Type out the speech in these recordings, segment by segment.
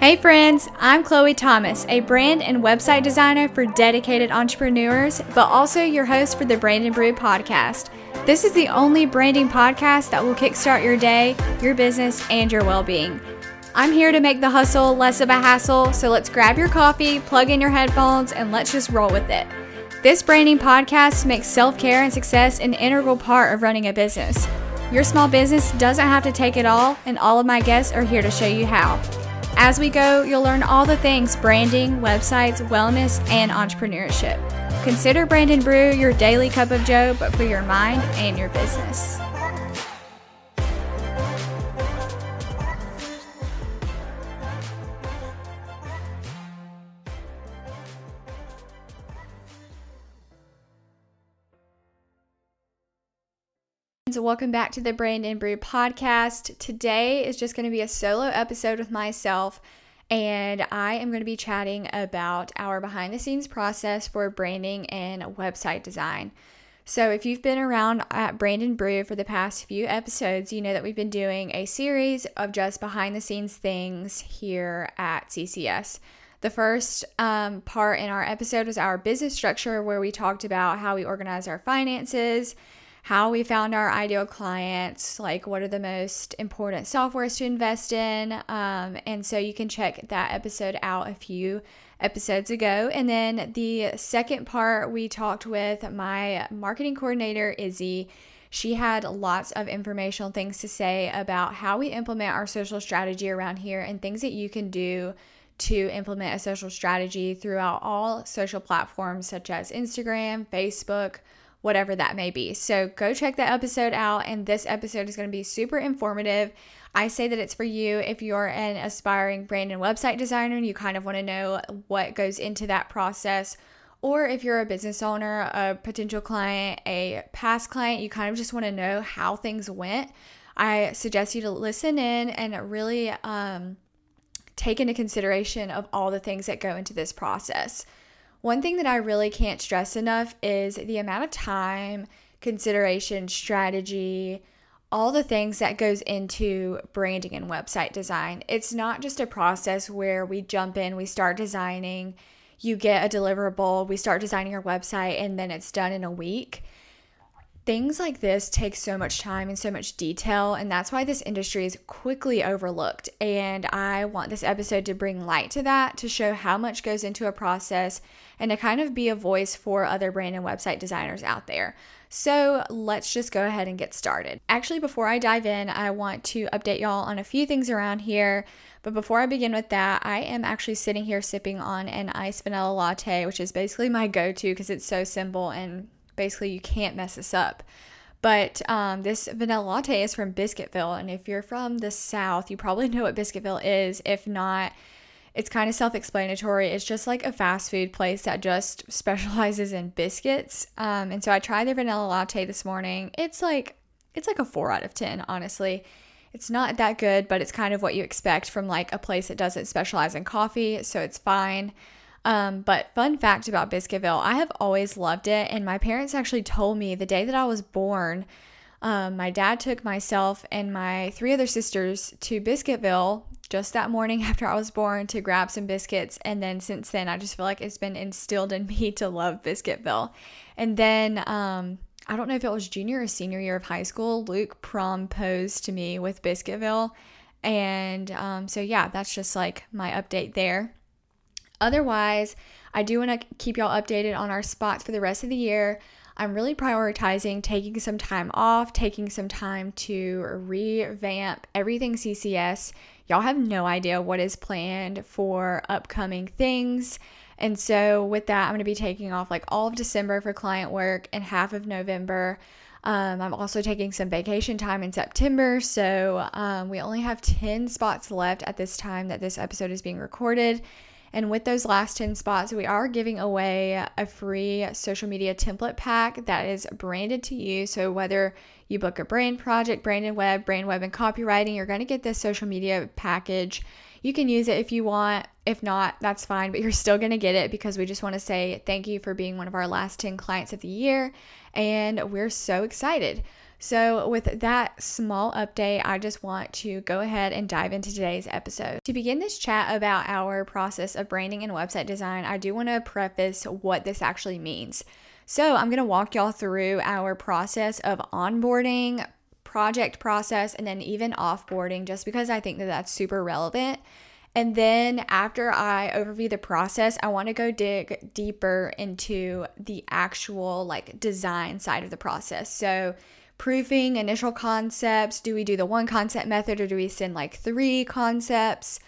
Hey friends, I'm Chloe Thomas, a brand and website designer for dedicated entrepreneurs, but also your host for the Brand and Brew podcast. This is the only branding podcast that will kickstart your day, your business, and your well being. I'm here to make the hustle less of a hassle, so let's grab your coffee, plug in your headphones, and let's just roll with it. This branding podcast makes self care and success an integral part of running a business. Your small business doesn't have to take it all, and all of my guests are here to show you how. As we go, you'll learn all the things branding, websites, wellness, and entrepreneurship. Consider Brand and Brew your daily cup of joe, but for your mind and your business. Welcome back to the Brand and Brew podcast. Today is just going to be a solo episode with myself, and I am going to be chatting about our behind the scenes process for branding and website design. So, if you've been around at Brand and Brew for the past few episodes, you know that we've been doing a series of just behind the scenes things here at CCS. The first um, part in our episode was our business structure, where we talked about how we organize our finances how we found our ideal clients, like what are the most important softwares to invest in. Um, and so you can check that episode out a few episodes ago. And then the second part, we talked with my marketing coordinator, Izzy. She had lots of informational things to say about how we implement our social strategy around here and things that you can do to implement a social strategy throughout all social platforms such as Instagram, Facebook, whatever that may be. So go check that episode out. And this episode is going to be super informative. I say that it's for you if you're an aspiring brand and website designer and you kind of want to know what goes into that process. Or if you're a business owner, a potential client, a past client, you kind of just want to know how things went. I suggest you to listen in and really um, take into consideration of all the things that go into this process. One thing that I really can't stress enough is the amount of time, consideration, strategy, all the things that goes into branding and website design. It's not just a process where we jump in, we start designing, you get a deliverable, we start designing your website and then it's done in a week things like this take so much time and so much detail, and that's why this industry is quickly overlooked. And I want this episode to bring light to that, to show how much goes into a process, and to kind of be a voice for other brand and website designers out there. So let's just go ahead and get started. Actually, before I dive in, I want to update y'all on a few things around here. But before I begin with that, I am actually sitting here sipping on an iced vanilla latte, which is basically my go to because it's so simple and basically you can't mess this up. But um, this vanilla latte is from Biscuitville, and if you're from the South, you probably know what Biscuitville is. If not, it's kind of self explanatory. It's just like a fast food place that just specializes in biscuits. Um, and so I tried their vanilla latte this morning. It's like it's like a four out of ten, honestly. It's not that good, but it's kind of what you expect from like a place that doesn't specialize in coffee, so it's fine. Um, but fun fact about Biscuitville, I have always loved it. And my parents actually told me the day that I was born, um, my dad took myself and my three other sisters to Biscuitville just that morning after I was born to grab some biscuits. And then since then, I just feel like it's been instilled in me to love Biscuitville. And then, um, I don't know if it was junior or senior year of high school, Luke proposed to me with Biscuitville. And um, so, yeah, that's just like my update there. Otherwise, I do want to keep y'all updated on our spots for the rest of the year. I'm really prioritizing taking some time off, taking some time to revamp everything CCS. Y'all have no idea what is planned for upcoming things. And so, with that, I'm going to be taking off like all of December for client work and half of November. Um, I'm also taking some vacation time in September. So, um, we only have 10 spots left at this time that this episode is being recorded. And with those last 10 spots, we are giving away a free social media template pack that is branded to you. So whether you book a brand project, branded web, brand web, and copywriting, you're going to get this social media package. You can use it if you want. If not, that's fine, but you're still going to get it because we just want to say thank you for being one of our last 10 clients of the year. And we're so excited. So, with that small update, I just want to go ahead and dive into today's episode. To begin this chat about our process of branding and website design, I do want to preface what this actually means. So, I'm going to walk y'all through our process of onboarding, project process, and then even offboarding, just because I think that that's super relevant. And then after I overview the process, I want to go dig deeper into the actual like design side of the process. So, proofing, initial concepts. Do we do the one concept method or do we send like three concepts?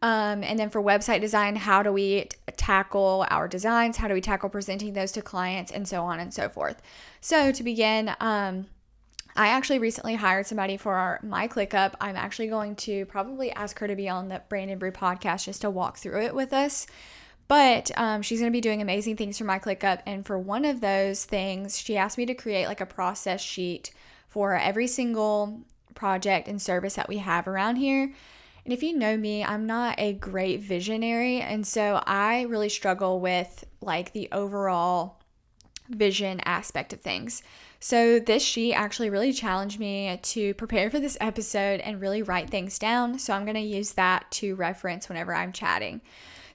Um, and then for website design, how do we t- tackle our designs? How do we tackle presenting those to clients and so on and so forth? So, to begin, um, I actually recently hired somebody for our, my ClickUp. I'm actually going to probably ask her to be on the Brand and Brew podcast just to walk through it with us. But um, she's going to be doing amazing things for my ClickUp. And for one of those things, she asked me to create like a process sheet for every single project and service that we have around here. And if you know me, I'm not a great visionary. And so I really struggle with like the overall vision aspect of things. So this sheet actually really challenged me to prepare for this episode and really write things down. So I'm going to use that to reference whenever I'm chatting.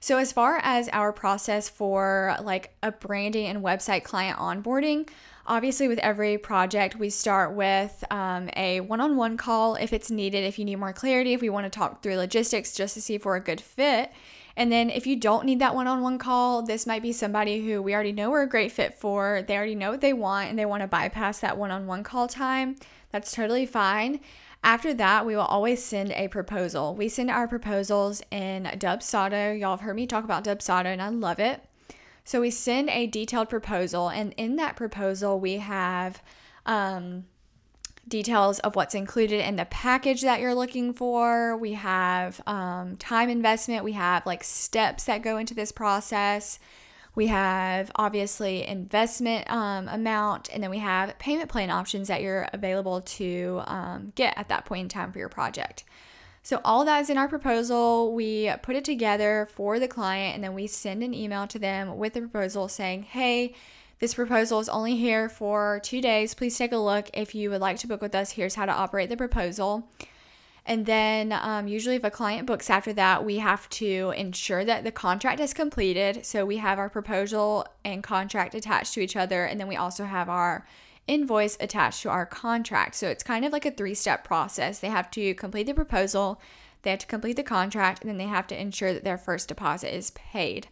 So, as far as our process for like a branding and website client onboarding, obviously with every project, we start with um, a one on one call if it's needed, if you need more clarity, if we want to talk through logistics just to see if we're a good fit. And then if you don't need that one on one call, this might be somebody who we already know we're a great fit for. They already know what they want and they want to bypass that one on one call time. That's totally fine. After that, we will always send a proposal. We send our proposals in Dubsado. Y'all have heard me talk about Dubsado and I love it. So we send a detailed proposal, and in that proposal, we have um, details of what's included in the package that you're looking for. We have um, time investment. We have like steps that go into this process. We have obviously investment um, amount, and then we have payment plan options that you're available to um, get at that point in time for your project. So, all that is in our proposal. We put it together for the client, and then we send an email to them with the proposal saying, Hey, this proposal is only here for two days. Please take a look. If you would like to book with us, here's how to operate the proposal. And then, um, usually, if a client books after that, we have to ensure that the contract is completed. So, we have our proposal and contract attached to each other, and then we also have our invoice attached to our contract. So, it's kind of like a three step process. They have to complete the proposal, they have to complete the contract, and then they have to ensure that their first deposit is paid.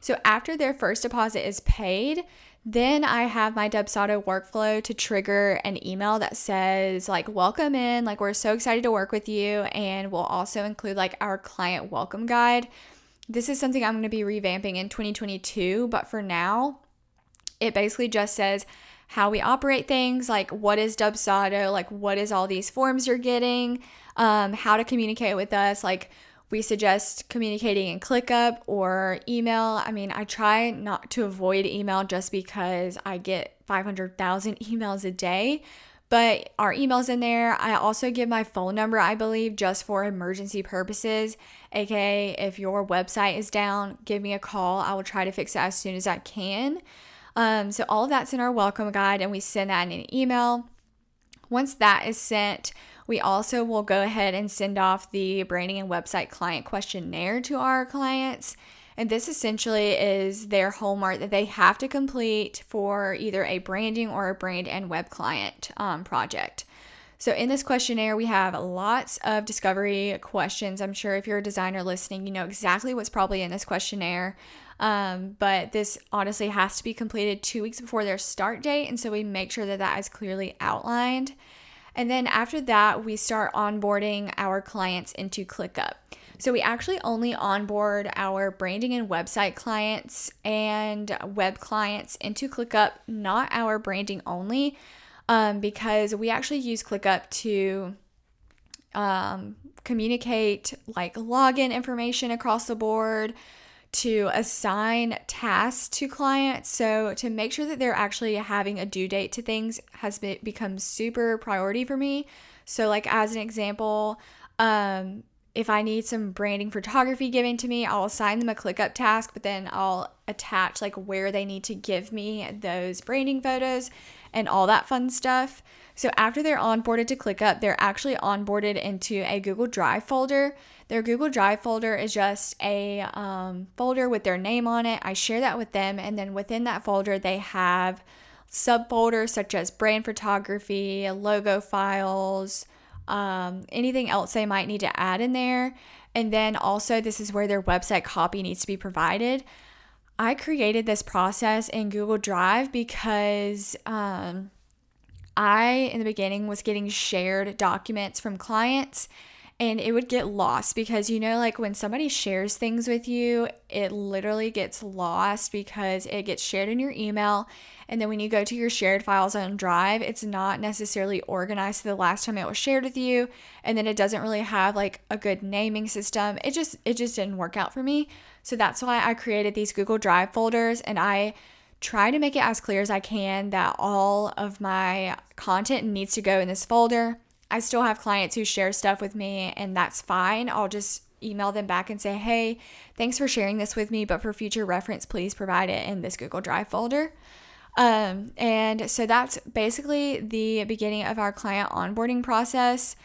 So, after their first deposit is paid, then I have my Dubsado workflow to trigger an email that says, like, welcome in, like, we're so excited to work with you. And we'll also include, like, our client welcome guide. This is something I'm going to be revamping in 2022, but for now, it basically just says how we operate things, like what is Dubsado, like what is all these forms you're getting, um, how to communicate with us, like we suggest communicating in ClickUp or email. I mean, I try not to avoid email just because I get 500,000 emails a day, but our email's in there. I also give my phone number, I believe, just for emergency purposes. AKA, if your website is down, give me a call. I will try to fix it as soon as I can. Um, so, all of that's in our welcome guide, and we send that in an email. Once that is sent, we also will go ahead and send off the branding and website client questionnaire to our clients. And this essentially is their homework that they have to complete for either a branding or a brand and web client um, project. So, in this questionnaire, we have lots of discovery questions. I'm sure if you're a designer listening, you know exactly what's probably in this questionnaire. Um, but this honestly has to be completed two weeks before their start date. And so, we make sure that that is clearly outlined. And then after that, we start onboarding our clients into ClickUp. So we actually only onboard our branding and website clients and web clients into ClickUp, not our branding only, um, because we actually use ClickUp to um, communicate like login information across the board to assign tasks to clients. So to make sure that they're actually having a due date to things has been, become super priority for me. So like as an example, um, if I need some branding photography given to me, I'll assign them a ClickUp task, but then I'll attach like where they need to give me those branding photos and all that fun stuff. So after they're onboarded to ClickUp, they're actually onboarded into a Google Drive folder. Their Google Drive folder is just a um, folder with their name on it. I share that with them, and then within that folder, they have subfolders such as brand photography, logo files, um, anything else they might need to add in there. And then also, this is where their website copy needs to be provided. I created this process in Google Drive because um, I, in the beginning, was getting shared documents from clients and it would get lost because you know, like when somebody shares things with you, it literally gets lost because it gets shared in your email. And then when you go to your shared files on Drive, it's not necessarily organized to the last time it was shared with you. And then it doesn't really have like a good naming system. It just it just didn't work out for me. So that's why I created these Google Drive folders and I try to make it as clear as I can that all of my content needs to go in this folder. I still have clients who share stuff with me, and that's fine. I'll just email them back and say, hey, thanks for sharing this with me, but for future reference, please provide it in this Google Drive folder. Um, and so that's basically the beginning of our client onboarding process.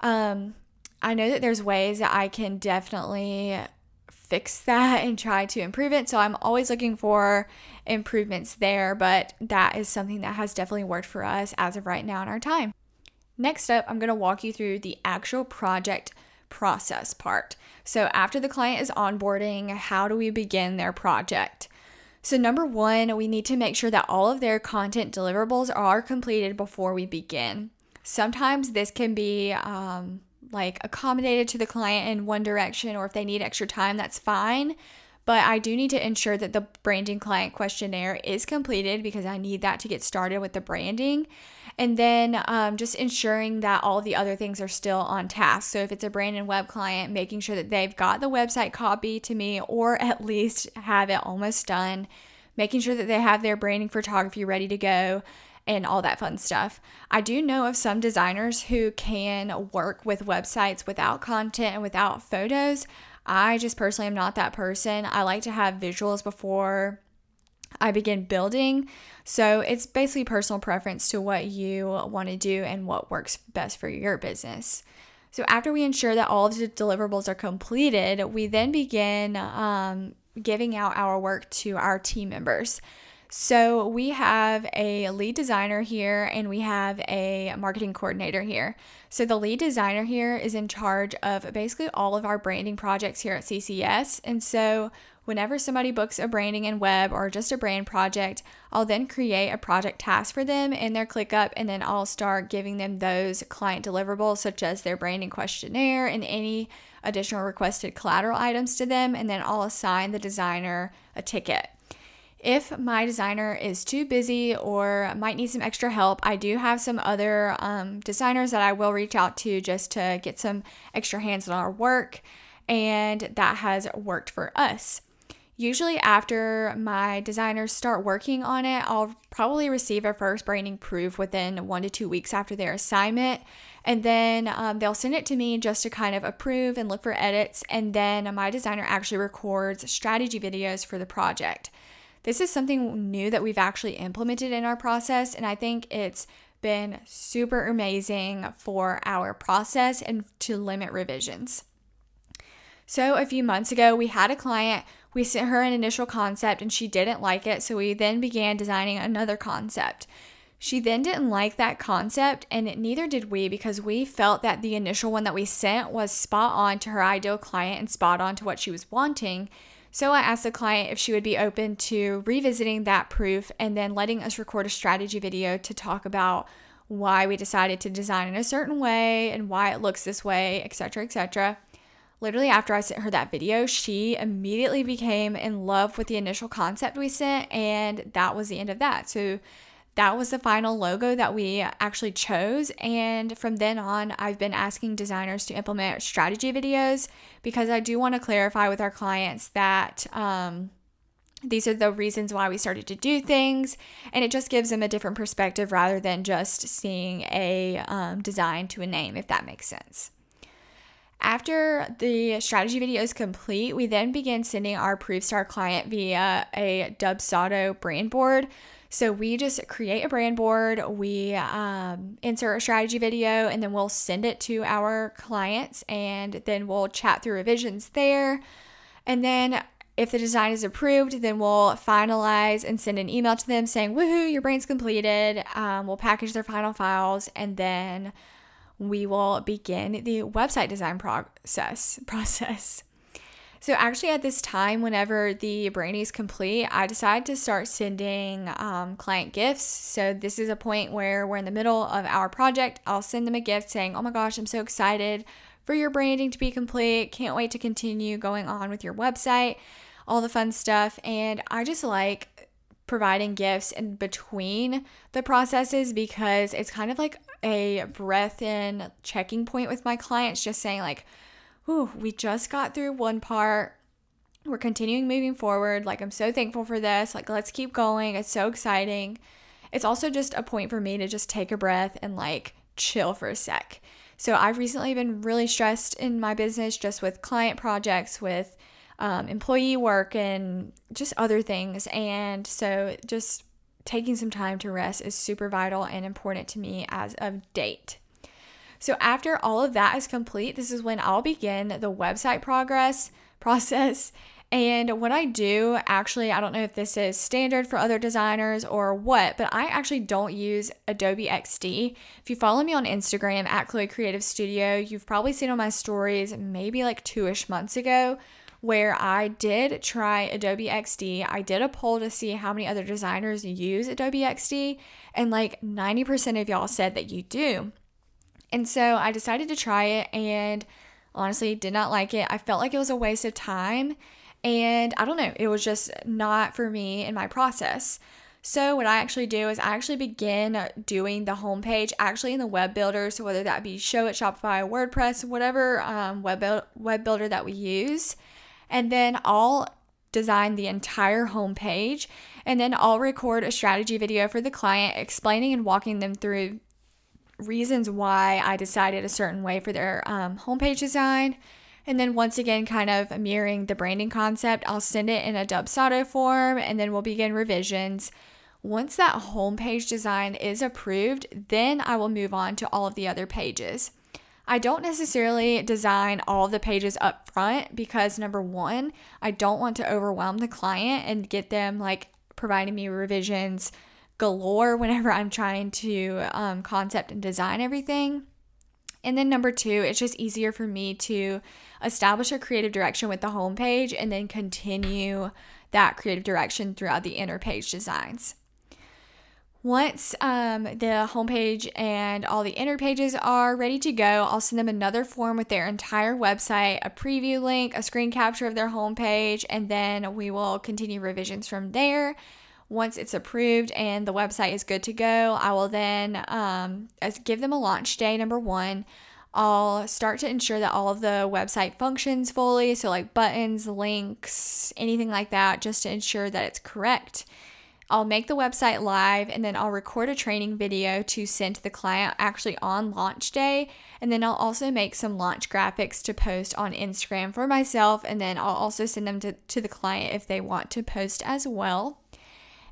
Um, I know that there's ways that I can definitely fix that and try to improve it. So I'm always looking for improvements there, but that is something that has definitely worked for us as of right now in our time. Next up, I'm going to walk you through the actual project process part. So, after the client is onboarding, how do we begin their project? So, number one, we need to make sure that all of their content deliverables are completed before we begin. Sometimes this can be um, like accommodated to the client in one direction, or if they need extra time, that's fine. But I do need to ensure that the branding client questionnaire is completed because I need that to get started with the branding. And then um, just ensuring that all the other things are still on task. So if it's a brand and web client, making sure that they've got the website copy to me or at least have it almost done, making sure that they have their branding photography ready to go and all that fun stuff. I do know of some designers who can work with websites without content and without photos. I just personally am not that person. I like to have visuals before I begin building. So it's basically personal preference to what you want to do and what works best for your business. So after we ensure that all of the deliverables are completed, we then begin um, giving out our work to our team members. So we have a lead designer here and we have a marketing coordinator here. So the lead designer here is in charge of basically all of our branding projects here at CCS. And so whenever somebody books a branding and web or just a brand project, I'll then create a project task for them in their ClickUp and then I'll start giving them those client deliverables such as their branding questionnaire and any additional requested collateral items to them and then I'll assign the designer a ticket. If my designer is too busy or might need some extra help, I do have some other um, designers that I will reach out to just to get some extra hands on our work, and that has worked for us. Usually, after my designers start working on it, I'll probably receive a first branding proof within one to two weeks after their assignment. And then um, they'll send it to me just to kind of approve and look for edits. And then my designer actually records strategy videos for the project. This is something new that we've actually implemented in our process, and I think it's been super amazing for our process and to limit revisions. So, a few months ago, we had a client, we sent her an initial concept and she didn't like it, so we then began designing another concept. She then didn't like that concept, and neither did we because we felt that the initial one that we sent was spot on to her ideal client and spot on to what she was wanting. So I asked the client if she would be open to revisiting that proof and then letting us record a strategy video to talk about why we decided to design in a certain way and why it looks this way, etc., etc. Literally, after I sent her that video, she immediately became in love with the initial concept we sent, and that was the end of that. So that was the final logo that we actually chose. And from then on, I've been asking designers to implement strategy videos because I do want to clarify with our clients that um, these are the reasons why we started to do things. And it just gives them a different perspective rather than just seeing a um, design to a name, if that makes sense. After the strategy video is complete, we then begin sending our proofs to our client via a Dubsado brand board. So we just create a brand board, we um, insert a strategy video, and then we'll send it to our clients, and then we'll chat through revisions there. And then if the design is approved, then we'll finalize and send an email to them saying, "Woohoo, your brand's completed." Um, we'll package their final files, and then we will begin the website design process. Process. So actually, at this time, whenever the branding is complete, I decide to start sending um, client gifts. So this is a point where we're in the middle of our project. I'll send them a gift saying, "Oh my gosh, I'm so excited for your branding to be complete. Can't wait to continue going on with your website." All the fun stuff, and I just like providing gifts in between the processes because it's kind of like a breath in checking point with my clients, just saying, like, Ooh, we just got through one part. We're continuing moving forward. Like, I'm so thankful for this. Like, let's keep going. It's so exciting. It's also just a point for me to just take a breath and like chill for a sec. So, I've recently been really stressed in my business just with client projects, with um, employee work, and just other things. And so, just taking some time to rest is super vital and important to me as of date. So after all of that is complete, this is when I'll begin the website progress process. And what I do, actually, I don't know if this is standard for other designers or what, but I actually don't use Adobe XD. If you follow me on Instagram at Chloe Creative Studio, you've probably seen on my stories maybe like two ish months ago where I did try Adobe XD. I did a poll to see how many other designers use Adobe XD, and like 90% of y'all said that you do. And so I decided to try it and honestly did not like it. I felt like it was a waste of time. And I don't know, it was just not for me in my process. So, what I actually do is I actually begin doing the homepage actually in the web builder. So, whether that be Showit, Shopify, WordPress, whatever um, web, web builder that we use. And then I'll design the entire homepage. And then I'll record a strategy video for the client explaining and walking them through reasons why I decided a certain way for their um, homepage design. And then once again, kind of mirroring the branding concept, I'll send it in a Dubsado form and then we'll begin revisions. Once that homepage design is approved, then I will move on to all of the other pages. I don't necessarily design all the pages up front because number one, I don't want to overwhelm the client and get them like providing me revisions galore whenever I'm trying to um, concept and design everything. And then number two, it's just easier for me to establish a creative direction with the homepage and then continue that creative direction throughout the inner page designs. Once um, the homepage and all the inner pages are ready to go, I'll send them another form with their entire website, a preview link, a screen capture of their homepage, and then we will continue revisions from there. Once it's approved and the website is good to go, I will then um, give them a launch day, number one. I'll start to ensure that all of the website functions fully, so like buttons, links, anything like that, just to ensure that it's correct. I'll make the website live and then I'll record a training video to send to the client actually on launch day. And then I'll also make some launch graphics to post on Instagram for myself. And then I'll also send them to, to the client if they want to post as well.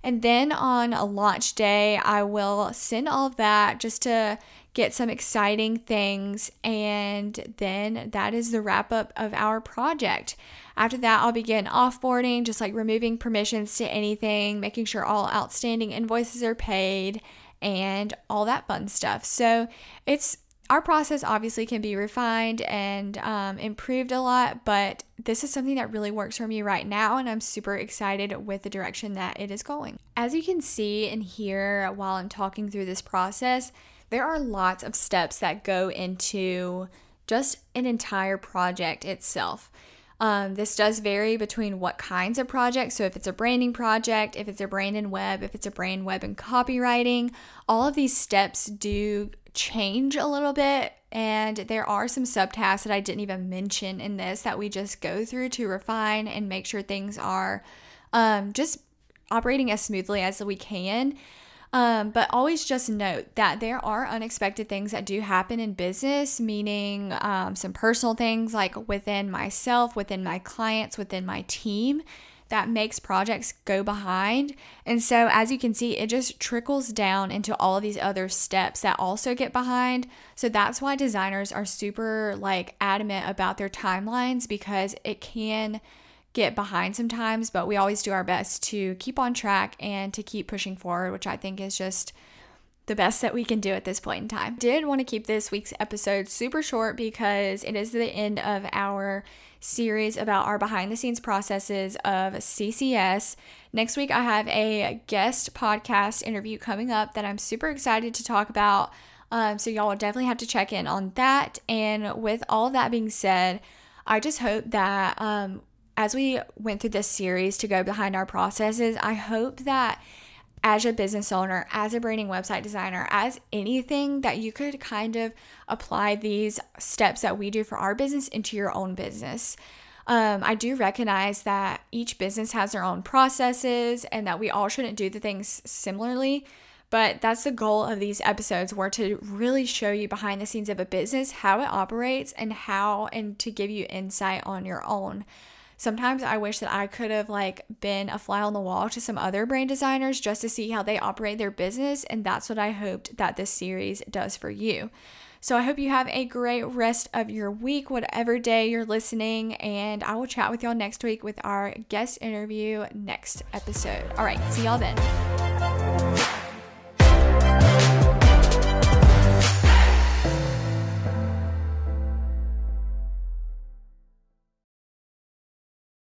And then on a launch day, I will send all of that just to get some exciting things. And then that is the wrap up of our project. After that, I'll begin offboarding, just like removing permissions to anything, making sure all outstanding invoices are paid, and all that fun stuff. So it's our process obviously can be refined and um, improved a lot, but this is something that really works for me right now, and I'm super excited with the direction that it is going. As you can see and hear while I'm talking through this process, there are lots of steps that go into just an entire project itself. Um, this does vary between what kinds of projects. So, if it's a branding project, if it's a brand and web, if it's a brand, web, and copywriting, all of these steps do change a little bit. And there are some subtasks that I didn't even mention in this that we just go through to refine and make sure things are um, just operating as smoothly as we can. Um, but always just note that there are unexpected things that do happen in business, meaning um, some personal things like within myself, within my clients, within my team that makes projects go behind. And so, as you can see, it just trickles down into all of these other steps that also get behind. So, that's why designers are super like adamant about their timelines because it can get behind sometimes, but we always do our best to keep on track and to keep pushing forward, which I think is just the best that we can do at this point in time. Did want to keep this week's episode super short because it is the end of our series about our behind the scenes processes of CCS. Next week, I have a guest podcast interview coming up that I'm super excited to talk about. Um, so, y'all will definitely have to check in on that. And with all that being said, I just hope that um, as we went through this series to go behind our processes, I hope that as a business owner, as a branding website designer, as anything that you could kind of apply these steps that we do for our business into your own business. Um, I do recognize that each business has their own processes and that we all shouldn't do the things similarly. But that's the goal of these episodes, were to really show you behind the scenes of a business, how it operates, and how, and to give you insight on your own sometimes I wish that I could have like been a fly on the wall to some other brand designers just to see how they operate their business and that's what I hoped that this series does for you. So I hope you have a great rest of your week whatever day you're listening and I will chat with y'all next week with our guest interview next episode. All right, see y'all then.